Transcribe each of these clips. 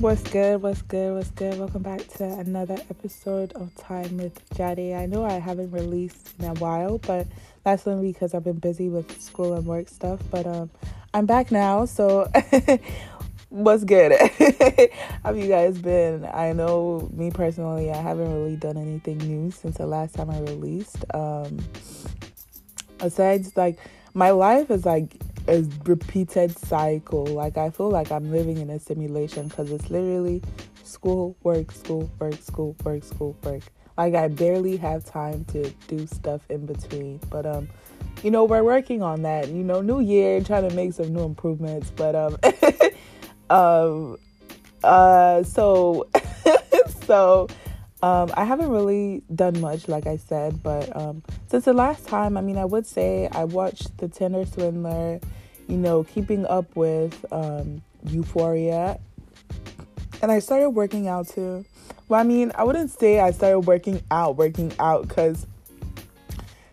What's good? What's good? What's good? Welcome back to another episode of Time with Jade. I know I haven't released in a while, but that's only because I've been busy with school and work stuff. But um, I'm back now, so what's good? How you guys been? I know me personally, I haven't really done anything new since the last time I released. Um, aside like my life is like a repeated cycle. Like I feel like I'm living in a simulation because it's literally school, work, school, work, school, work, school, work. Like I barely have time to do stuff in between. But um, you know, we're working on that. You know, new year, trying to make some new improvements. But um, um, uh, so so um, I haven't really done much, like I said, but um, since the last time, I mean, I would say I watched The Tinder Swindler, you know, keeping up with um, Euphoria, and I started working out too. Well, I mean, I wouldn't say I started working out, working out, because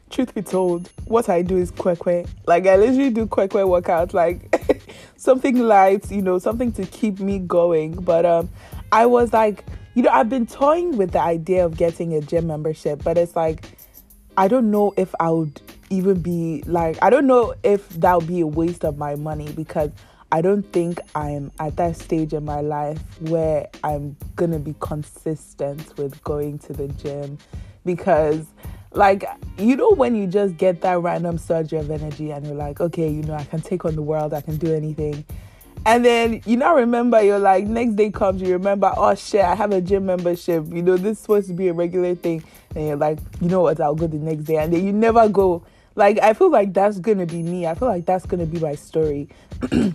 truth be told, what I do is quick quick. Like, I literally do quick quick workouts, like something light, you know, something to keep me going. But um, I was like, you know, I've been toying with the idea of getting a gym membership, but it's like, I don't know if I would even be like, I don't know if that would be a waste of my money because I don't think I'm at that stage in my life where I'm gonna be consistent with going to the gym because like you know when you just get that random surge of energy and you're like okay you know i can take on the world i can do anything. And then you now remember you're like next day comes you remember oh shit i have a gym membership you know this is supposed to be a regular thing. And you're like you know what i'll go the next day. And then you never go like i feel like that's gonna be me. I feel like that's gonna be my story.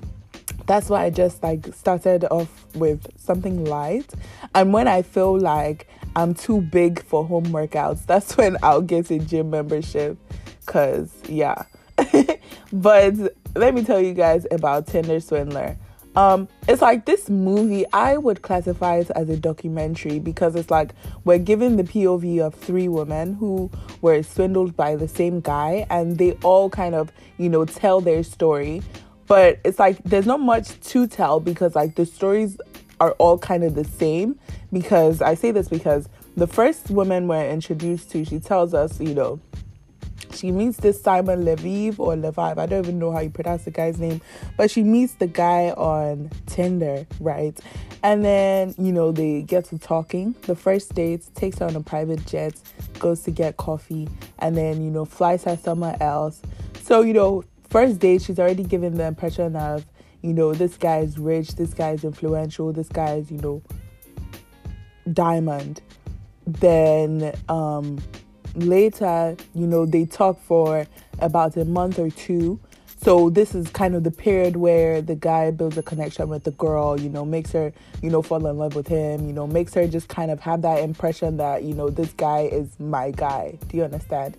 That's why i just like started off with something light. And when i feel like i'm too big for home workouts that's when i'll get a gym membership. Because yeah. But let me tell you guys about Tinder Swindler. Um, it's like this movie, I would classify it as a documentary because it's like we're given the POV of three women who were swindled by the same guy and they all kind of, you know, tell their story. But it's like there's not much to tell because like the stories are all kind of the same. Because I say this because the first woman we're introduced to, she tells us, you know, she meets this Simon Leviv or Leviv. I don't even know how you pronounce the guy's name, but she meets the guy on Tinder, right? And then, you know, they get to talking. The first date takes her on a private jet, goes to get coffee, and then, you know, flies her somewhere else. So, you know, first date, she's already given the impression of, you know, this guy is rich, this guy is influential, this guy is, you know, diamond. Then, um, later, you know, they talk for about a month or two. So this is kind of the period where the guy builds a connection with the girl, you know, makes her, you know, fall in love with him, you know, makes her just kind of have that impression that, you know, this guy is my guy. Do you understand?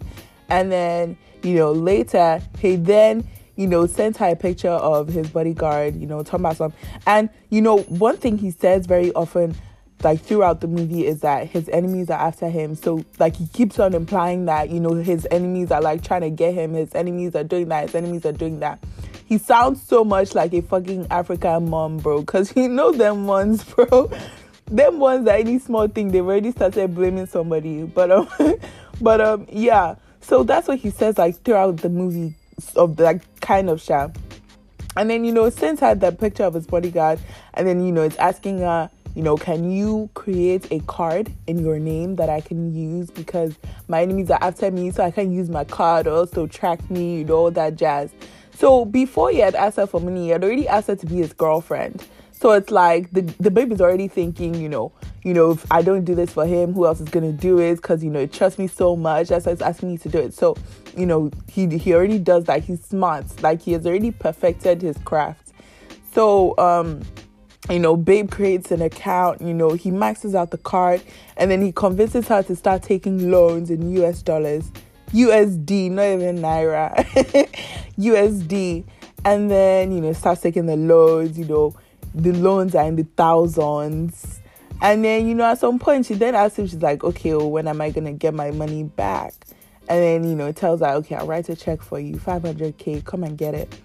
And then, you know, later he then, you know, sends her a picture of his bodyguard, you know, talking about something. And, you know, one thing he says very often like throughout the movie is that his enemies are after him. So like he keeps on implying that, you know, his enemies are like trying to get him, his enemies are doing that, his enemies are doing that. He sounds so much like a fucking African mom, bro. Cause you know them ones, bro. them ones that any small thing they've already started blaming somebody. But um but um yeah. So that's what he says like throughout the movie of that kind of show. And then, you know, since had that picture of his bodyguard, and then, you know, it's asking her, you know, can you create a card in your name that I can use because my enemies are after me, so I can use my card also track me, you know, that jazz. So before he had asked her for money, he had already asked her to be his girlfriend. So it's like the the baby's already thinking, you know, you know, if I don't do this for him, who else is gonna do it? Because you know, it trusts me so much. That's why it's asking me to do it. So, you know, he he already does that. He's smart. Like he has already perfected his craft. So, um, you know, Babe creates an account, you know, he maxes out the card and then he convinces her to start taking loans in US dollars. USD, not even Naira. USD. And then, you know, starts taking the loans, you know, the loans are in the thousands. And then, you know, at some point she then asks him, she's like, okay, well, when am I gonna get my money back? And then, you know, tells her, okay, I'll write a check for you, 500k, come and get it.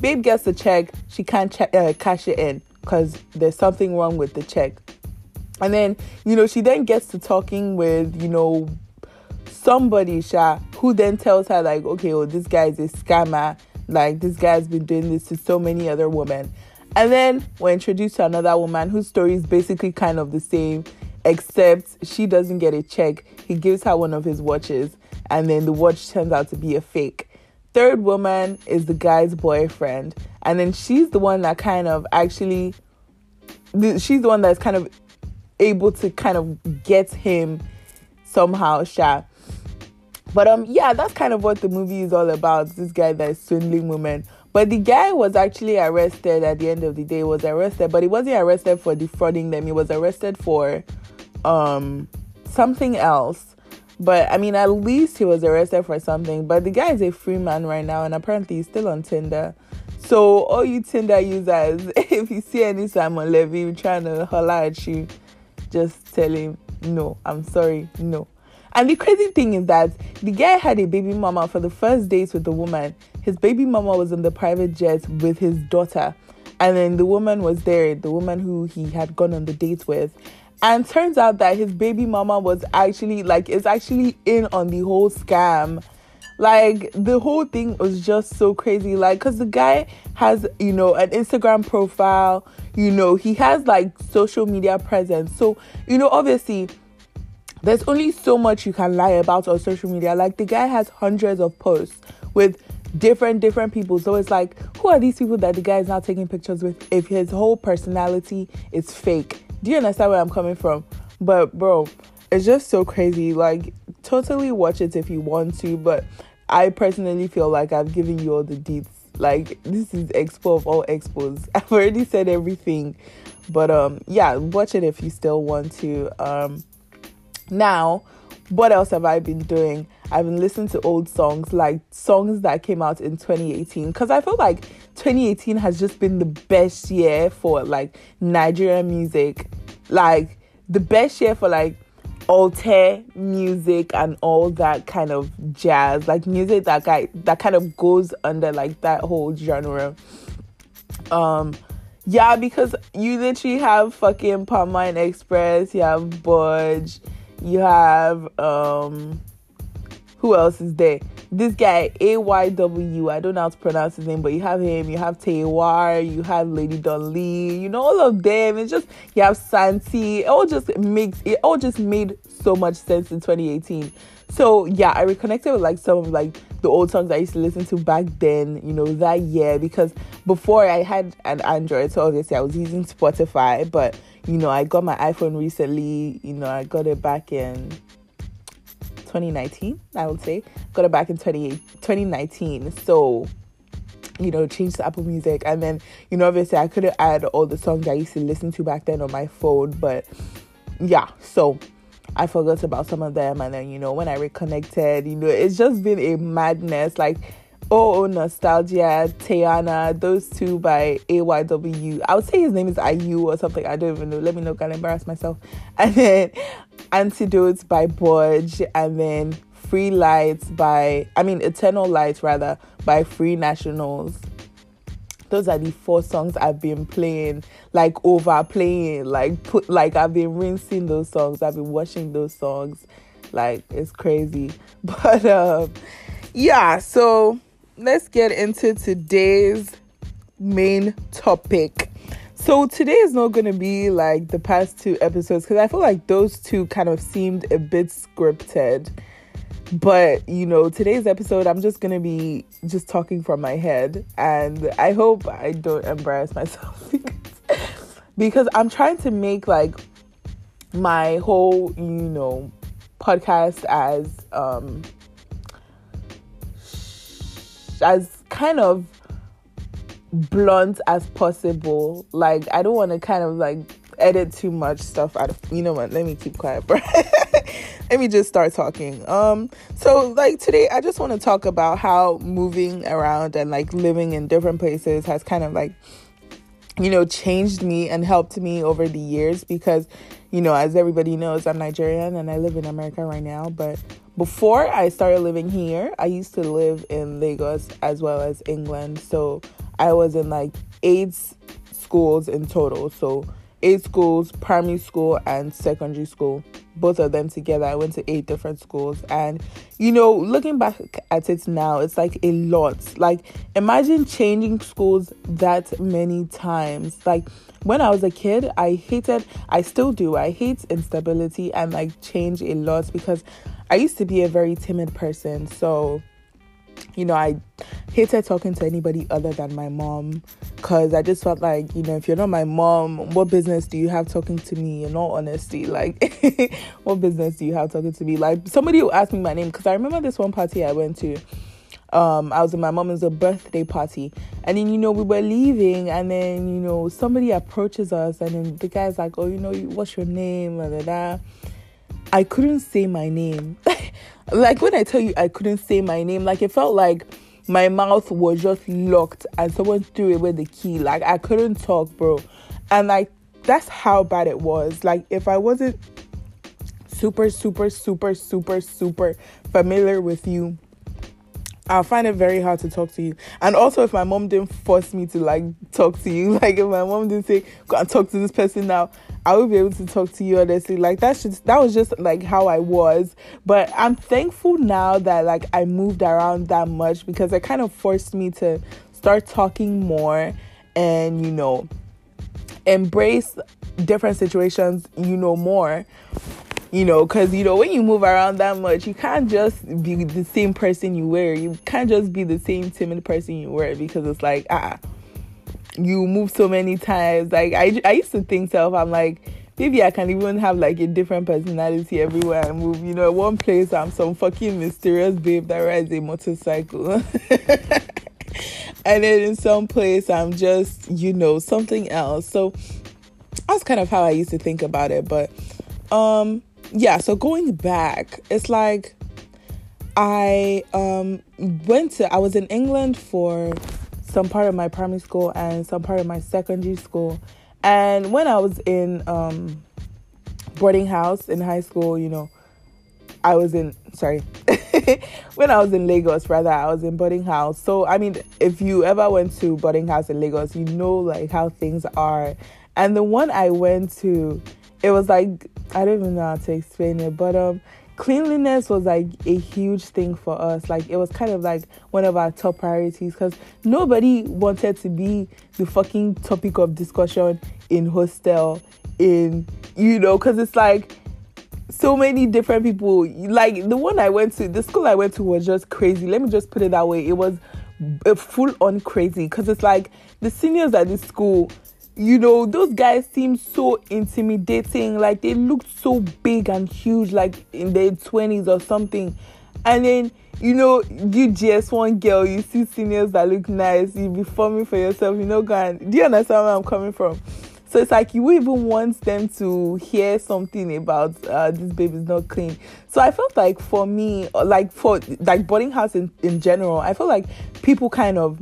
Babe gets the check, she can't uh, cash it in because there's something wrong with the check. And then, you know, she then gets to talking with, you know, somebody, Sha, who then tells her, like, okay, well, this guy is a scammer. Like, this guy's been doing this to so many other women. And then we're introduced to another woman whose story is basically kind of the same, except she doesn't get a check. He gives her one of his watches, and then the watch turns out to be a fake. Third woman is the guy's boyfriend, and then she's the one that kind of actually, she's the one that's kind of able to kind of get him somehow, sha. But um, yeah, that's kind of what the movie is all about. This guy that is swindling women. But the guy was actually arrested at the end of the day. Was arrested, but he wasn't arrested for defrauding them. He was arrested for um something else. But I mean, at least he was arrested for something. But the guy is a free man right now, and apparently he's still on Tinder. So all you Tinder users, if you see any Simon Levy trying to holler at you, just tell him no. I'm sorry, no. And the crazy thing is that the guy had a baby mama for the first dates with the woman. His baby mama was in the private jet with his daughter. And then the woman was there, the woman who he had gone on the date with. And turns out that his baby mama was actually like is actually in on the whole scam. Like the whole thing was just so crazy. Like, cause the guy has, you know, an Instagram profile, you know, he has like social media presence. So, you know, obviously there's only so much you can lie about on social media. Like the guy has hundreds of posts with different different people. So it's like, who are these people that the guy is now taking pictures with if his whole personality is fake? Do you understand where I'm coming from? But bro, it's just so crazy. Like totally watch it if you want to, but I personally feel like I've given you all the deets. Like this is expo of all expos. I've already said everything. But um yeah, watch it if you still want to. Um now, what else have I been doing? I've been listening to old songs, like songs that came out in 2018, because I feel like 2018 has just been the best year for like Nigerian music, like the best year for like alté music and all that kind of jazz, like music that guy that kind of goes under like that whole genre. Um, yeah, because you literally have fucking Palmwine Express, you have Budge you have um who else is there? This guy AYW, I don't know how to pronounce his name, but you have him, you have Tay Iwar, you have Lady Donli, you know, all of them. It's just you have Santi. It all just makes it all just made so much sense in 2018. So yeah, I reconnected with like some of like the old songs I used to listen to back then, you know, that year because before I had an Android, so obviously I was using Spotify, but you know, I got my iPhone recently. You know, I got it back in 2019, I would say. Got it back in 20, 2019. So, you know, changed to Apple Music. And then, you know, obviously I couldn't add all the songs I used to listen to back then on my phone. But yeah, so I forgot about some of them. And then, you know, when I reconnected, you know, it's just been a madness. Like, Oh, Nostalgia, Teyana, those two by AYW. I would say his name is IU or something. I don't even know. Let me know. Can embarrass myself. And then Antidotes by Budge. And then Free Lights by, I mean, Eternal Lights rather, by Free Nationals. Those are the four songs I've been playing, like over playing, like put, like I've been rinsing those songs. I've been watching those songs. Like it's crazy. But um, yeah, so let's get into today's main topic. So today is not going to be like the past two episodes because I feel like those two kind of seemed a bit scripted. But you know, today's episode, I'm just gonna be just talking from my head, and I hope I don't embarrass myself because, because I'm trying to make like my whole, you know, podcast as um as kind of blunt as possible. Like I don't want to kind of like edit too much stuff out of you know what let me keep quiet bro let me just start talking um so like today i just want to talk about how moving around and like living in different places has kind of like you know changed me and helped me over the years because you know as everybody knows i'm nigerian and i live in america right now but before I started living here, I used to live in Lagos as well as England. So I was in like eight schools in total. So eight schools, primary school and secondary school. Both of them together. I went to eight different schools. And, you know, looking back at it now, it's like a lot. Like, imagine changing schools that many times. Like, when I was a kid, I hated, I still do, I hate instability and like change a lot because I used to be a very timid person. So, you know, I hated talking to anybody other than my mom because I just felt like, you know, if you're not my mom, what business do you have talking to me? In all honesty, like, what business do you have talking to me? Like, somebody will ask me my name because I remember this one party I went to. Um, I was in my mom's a birthday party, and then you know we were leaving, and then you know somebody approaches us, and then the guy's like, "Oh, you know, what's your name?" Blah, blah. I couldn't say my name. like when I tell you I couldn't say my name, like it felt like my mouth was just locked and someone threw away the key. Like I couldn't talk, bro. And like that's how bad it was. Like if I wasn't super, super, super, super, super familiar with you, I'll find it very hard to talk to you. And also, if my mom didn't force me to like talk to you, like if my mom didn't say, "Go and talk to this person now," I would be able to talk to you honestly. Like that's just that was just like how I was. But I'm thankful now that like I moved around that much because it kind of forced me to start talking more and you know embrace different situations, you know, more you know because you know when you move around that much you can't just be the same person you were you can't just be the same timid person you were because it's like ah you move so many times. Like i, I used to think self i'm like maybe i can even have like a different personality everywhere i move. You know one place i'm some fucking mysterious babe that rides a motorcycle. And then in some place i'm just you know something else. So that's kind of how i used to think about it. But um yeah, so going back, it's like I um went to I was in England for some part of my primary school and some part of my secondary school. And when I was in um boarding house in high school, you know, I was in sorry. when I was in Lagos rather, I was in boarding house. So I mean, if you ever went to boarding house in Lagos, you know like how things are. And the one I went to it was like I don't even know how to explain it, but um cleanliness was like a huge thing for us. Like it was kind of like one of our top priorities because nobody wanted to be the fucking topic of discussion in hostel in you know because it's like so many different people. Like the one i went to the school i went to was just crazy. Let me just put it that way. It was eh, full on crazy because it's like the seniors at this school you know, those guys seem so intimidating. Like they looked so big and huge, like in their 20s or something. And then, you know, you JS1 girl, you see seniors that look nice, you be forming for yourself, you know, going, do you understand where I'm coming from? So it's like you even want them to hear something about uh, this baby's not clean. So I felt like for me, like for like boarding house in, in general, I felt like people kind of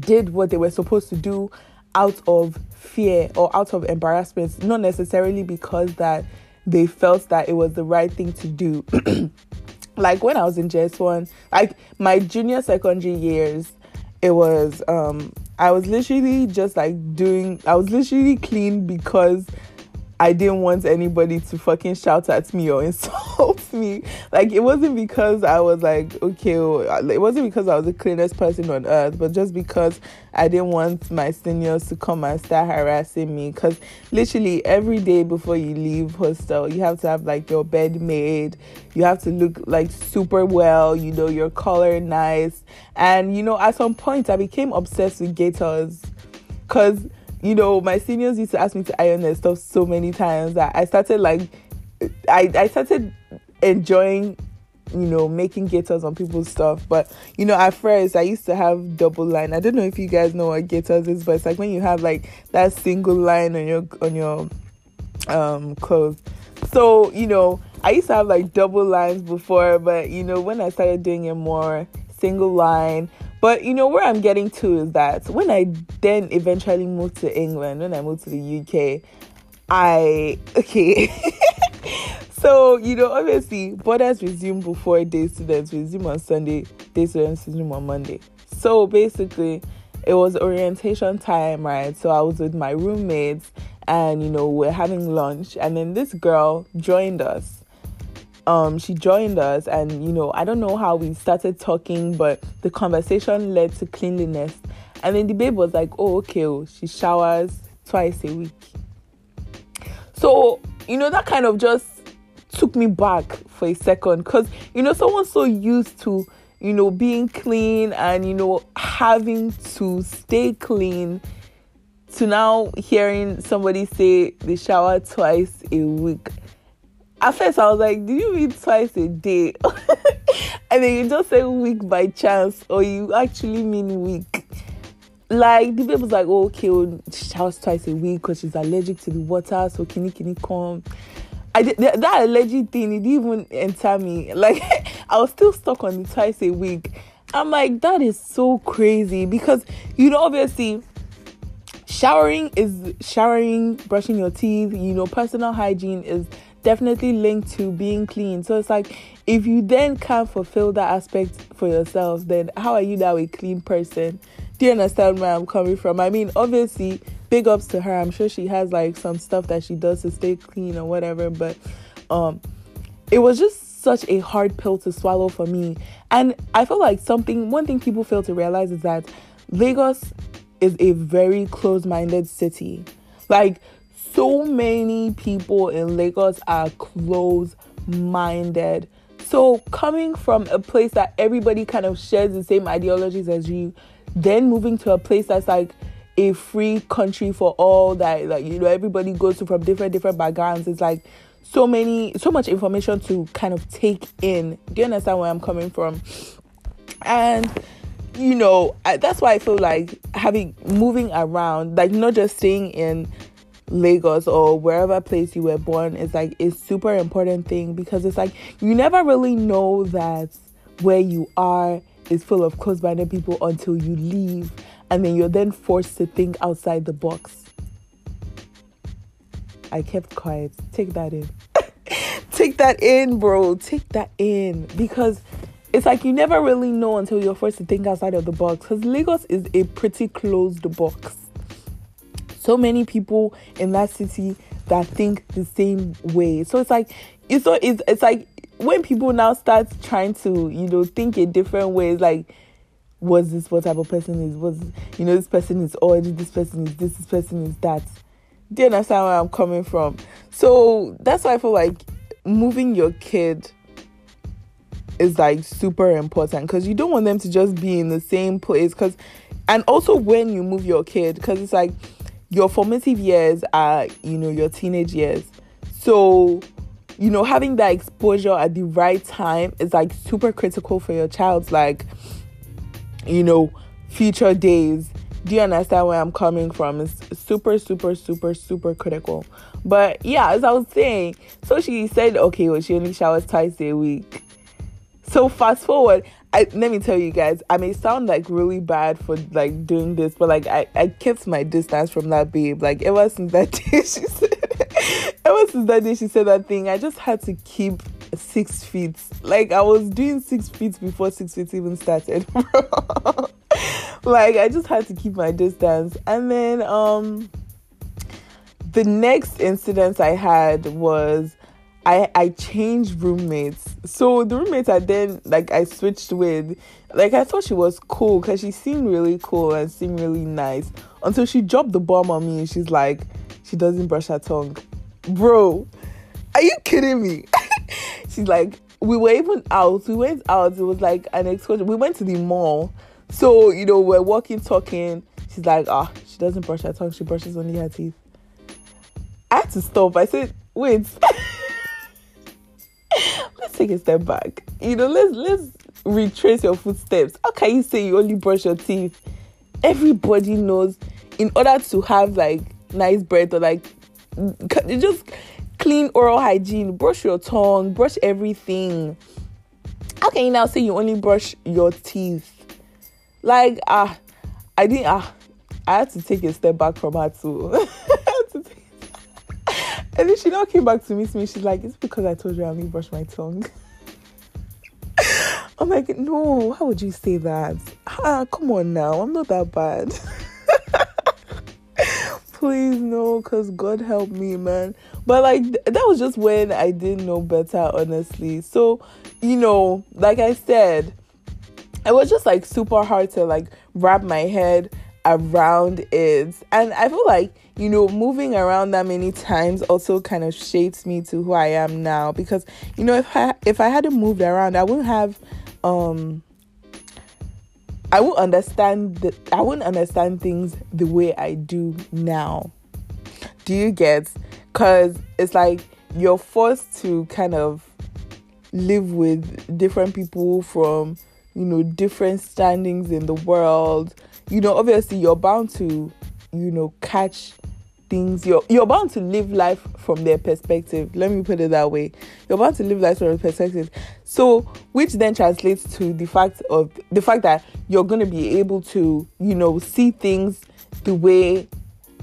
did what they were supposed to do out of fear or out of embarrassment, not necessarily because that they felt that it was the right thing to do. like when I was in JS1, like my junior secondary years, it was um I was literally just like doing I was literally clean because I didn't want anybody to fucking shout at me or insult me. Like it wasn't because I was like okay, oh, it wasn't because I was the cleanest person on earth, but just because I didn't want my seniors to come and start harassing me. Because literally every day before you leave hostel, you have to have like your bed made. You have to look like super well. You know your color nice, and you know at some point I became obsessed with gaiters, because you know, my seniors used to ask me to iron their stuff so many times that I started like, I, I started enjoying, you know, making gaiters on people's stuff. But, you know, at first I used to have double line. I don't know if you guys know what gaiters is, but it's like when you have like that single line on your, on your, um, clothes. So, you know, I used to have like double lines before, but, you know, when I started doing it more, single line, but you know where I'm getting to is that when I then eventually moved to England, when I moved to the UK, I okay. so you know, obviously, borders resume before day students resume on Sunday, day students resume on Monday. So basically, it was orientation time, right? So I was with my roommates and you know, we're having lunch and then this girl joined us. Um, she joined us and you know, I don't know how we started talking, but the conversation led to cleanliness. And then the babe was like, Oh, okay, oh, she showers twice a week. So, you know, that kind of just took me back for a second because you know someone's so used to you know being clean and you know having to stay clean to now hearing somebody say they shower twice a week at first i was like do you mean twice a day and then you just say week by chance or you actually mean week like the babe was like oh, okay well, she showers twice a week because she's allergic to the water so can you come I did, that, that alleged thing, it didn't even enter me. Like, I was still stuck on the twice a week. I'm like, that is so crazy because, you know, obviously, showering is showering, brushing your teeth, you know, personal hygiene is definitely linked to being clean. So it's like, if you then can't fulfill that aspect for yourself, then how are you now a clean person? Do you understand where I'm coming from? I mean, obviously, big ups to her. I'm sure she has like some stuff that she does to stay clean or whatever, but um it was just such a hard pill to swallow for me. And I feel like something one thing people fail to realize is that Lagos is a very closed-minded city. Like so many people in Lagos are closed-minded. So coming from a place that everybody kind of shares the same ideologies as you, then moving to a place that's like a free country for all that like you know everybody goes to from different different backgrounds it's like so many so much information to kind of take in do you understand where i'm coming from and you know I, that's why i feel like having moving around like not just staying in lagos or wherever place you were born is like a super important thing because it's like you never really know that where you are is full of close-minded people until you leave and then you're then forced to think outside the box. I kept quiet. Take that in. Take that in, bro. Take that in. Because it's like you never really know until you're forced to think outside of the box. Because Lagos is a pretty closed box. So many people in that city that think the same way. So it's like it's so it's it's like when people now start trying to, you know, think in different ways, like was this what type of person is? Was you know this person is odd this person is this this person is that. Do you understand where i'm coming from? So that's why i feel like moving your kid is like super important because you don't want them to just be in the same place because and also when you move your kid because it's like your formative years are you know your teenage years so you know having that exposure at the right time is like super critical for your child's like you know, future days. Do you understand where I'm coming from? It's super, super, super, super critical. But yeah, as I was saying, so she said, okay, well, she only showers twice a week. So fast forward, I, let me tell you guys, I may sound like really bad for like doing this, but like I, I kept my distance from that babe. Like ever since that day she said ever since that day she said that thing, I just had to keep six feet. Like I was doing six feet before six feet even started. like I just had to keep my distance. And then um the next incident I had was I I changed roommates. So the roommates I then like I switched with, like I thought she was cool because she seemed really cool and seemed really nice until she dropped the bomb on me and she's like she doesn't brush her tongue, bro. Are you kidding me? she's like, we were even out. We went out. It was like an excursion. We went to the mall. So, you know, we're walking, talking. She's like, ah, oh, she doesn't brush her tongue. She brushes only her teeth. I had to stop. I said, wait. take a step back. You know, let's let's retrace your footsteps. How can you say you only brush your teeth? Everybody knows in order to have like nice breath or like you just clean oral hygiene, brush your tongue, brush everything. How can you now say you only brush your teeth? Like, ah, I didn't, ah, I had to take a step back from her too. and then she now came back to meet me. She's like, it's because I told you I only brush my tongue. I'm like, no, how would you say that? ah, come on now, I'm not that bad. Please no, cause God help me, man. But like th- that was just when I didn't know better, honestly. So, you know, like I said, it was just like super hard to like wrap my head around it. And I feel like, you know, moving around that many times also kind of shapes me to who I am now because, you know, if I if I hadn't moved around, I wouldn't have um I wouldn't understand the I wouldn't understand things the way I do now. Do you get? Cuz it's like you're forced to kind of live with different people from, you know, different standings in the world. You know, obviously you're bound to, you know, catch things you're you're bound to live life from their perspective. Let me put it that way. You're bound to live life from their perspective. So which then translates to the fact of the fact that you're going to be able to you know see things the way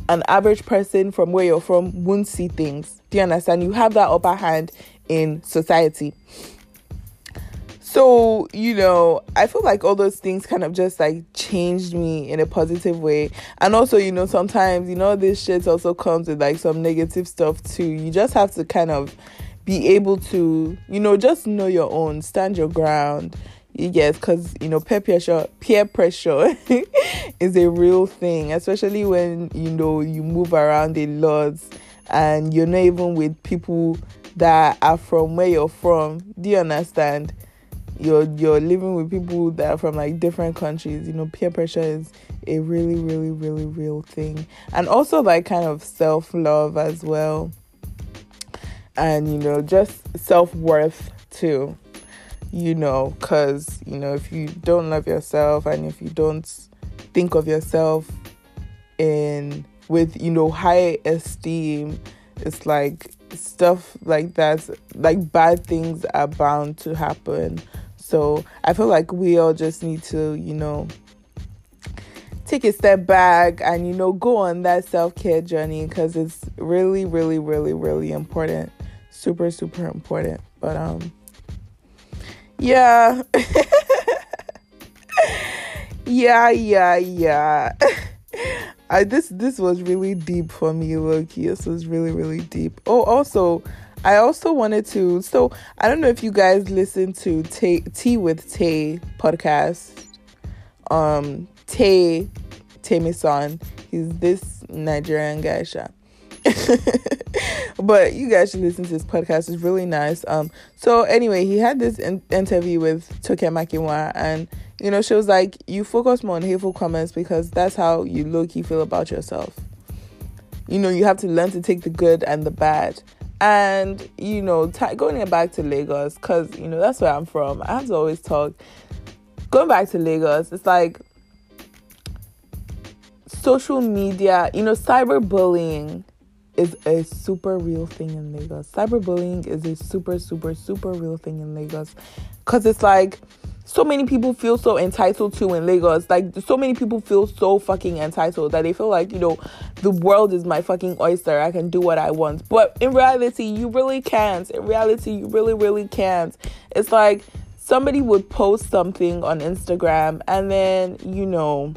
an average person from where you're from won't see things. Do you understand? You have that upper hand in society so you know i feel like all those things kind of just like changed me in a positive way. And also you know sometimes you know this shit also comes with like some negative stuff too. You just have to kind of be able to you know just know your own stand your ground. Yes because you know peer pressure peer pressure is a real thing especially when you know you move around a lot and you're not even with people that are from where you're from. Do you understand you're you're living with people that are from like different countries you know peer pressure is a really really really real thing. And also like kind of self-love as well. And you know just self-worth too you know because you know if you don't love yourself and if you don't think of yourself in with you know high esteem it's like stuff like that like bad things are bound to happen so I feel like we all just need to, you know, take a step back and, you know, go on that self care journey because it's really, really, really, really important. Super, super important. But, um, yeah. yeah, yeah, yeah. I this this was really deep for me, Loki. This was really, really deep. Oh, also, I also wanted to. So I don't know if you guys listen to Tea, Tea with Tay podcast. Um, Tay Temisan. He's this Nigerian guy, but you guys should listen to his podcast. It's really nice. Um. So anyway, he had this in- interview with Toke Makinwa, and you know she was like, "You focus more on hateful comments because that's how you low key feel about yourself." You know, you have to learn to take the good and the bad and you know t- going back to lagos because you know that's where i'm from i have to always talk. Going back to lagos it's like social media you know cyberbullying is a super real thing in lagos. Cyberbullying is a super super super real thing in lagos. Because it's like so many people feel so entitled to in Lagos. Like so many people feel so fucking entitled that they feel like, you know, the world is my fucking oyster. I can do what I want. But in reality, you really can't. In reality, you really, really can't. It's like somebody would post something on Instagram and then, you know,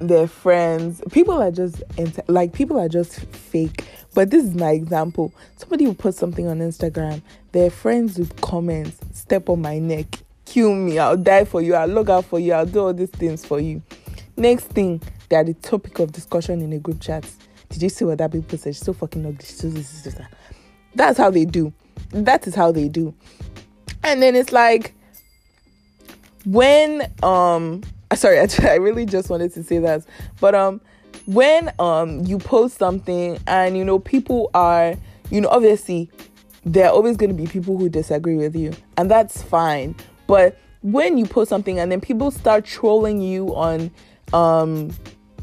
their friends, people are just like people are just fake but this is my example. Somebody will put something on Instagram, their friends would comment, step on my neck, kill me, I'll die for you, I'll log out for you, I'll do all these things for you. Next thing, they are the topic of discussion in a group chat. Did you see what that people said? She's so fucking ugly. Just like that's how they do. That is how they do. And then it's like when um sorry, I really just wanted to say that. But um when um you post something and you know people are you know obviously there are always going to be people who disagree with you and that's fine. But when you post something and then people start trolling you on um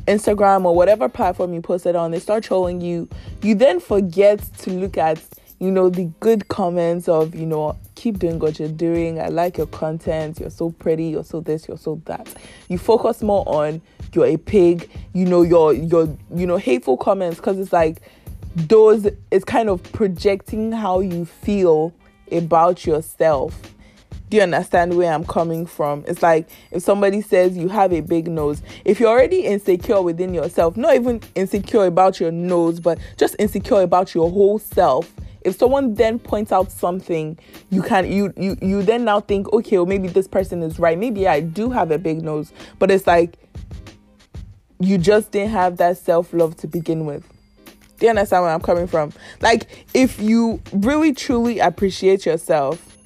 Instagram or whatever platform you posted on they start trolling you you then forget to look at you know the good comments of you know keep doing what you're doing. I like your content. You're so pretty. You're so this. You're so that. You focus more on you're a pig. You know your your you know hateful comments. Because it's like those it's kind of projecting how you feel about yourself Do you understand where I'm coming from? It's like if somebody says you have a big nose, if you're already insecure within yourself, not even insecure about your nose, but just insecure about your whole self, if someone then points out something you can you you you then now think okay well maybe this person is right. Maybe i do have a big nose but it's like you just didn't have that self-love to begin with. Do you understand where i'm coming from? Like if you really truly appreciate yourself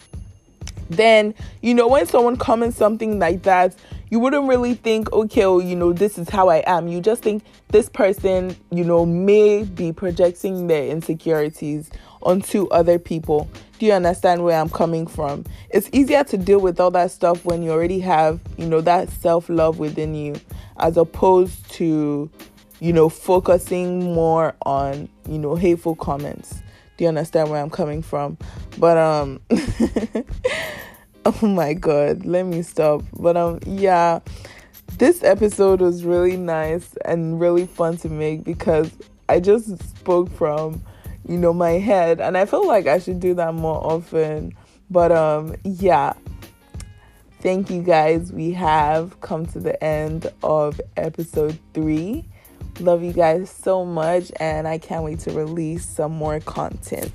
then you know when someone comments something like that you wouldn't really think okay well, you know this is how i am you just think this person you know may be projecting their insecurities onto other people. Do you understand where I'm coming from? It's easier to deal with all that stuff when you already have, you know, that self love within you, as opposed to, you know, focusing more on, you know, hateful comments. You understand where I'm coming from? But, um, oh my god, let me stop. But, um, yeah, this episode was really nice and really fun to make because I just spoke from you know, my head. And I feel like I should do that more often. But um yeah. Thank you guys. We have come to the end of episode 3. Love you guys so much and I can't wait to release some more content.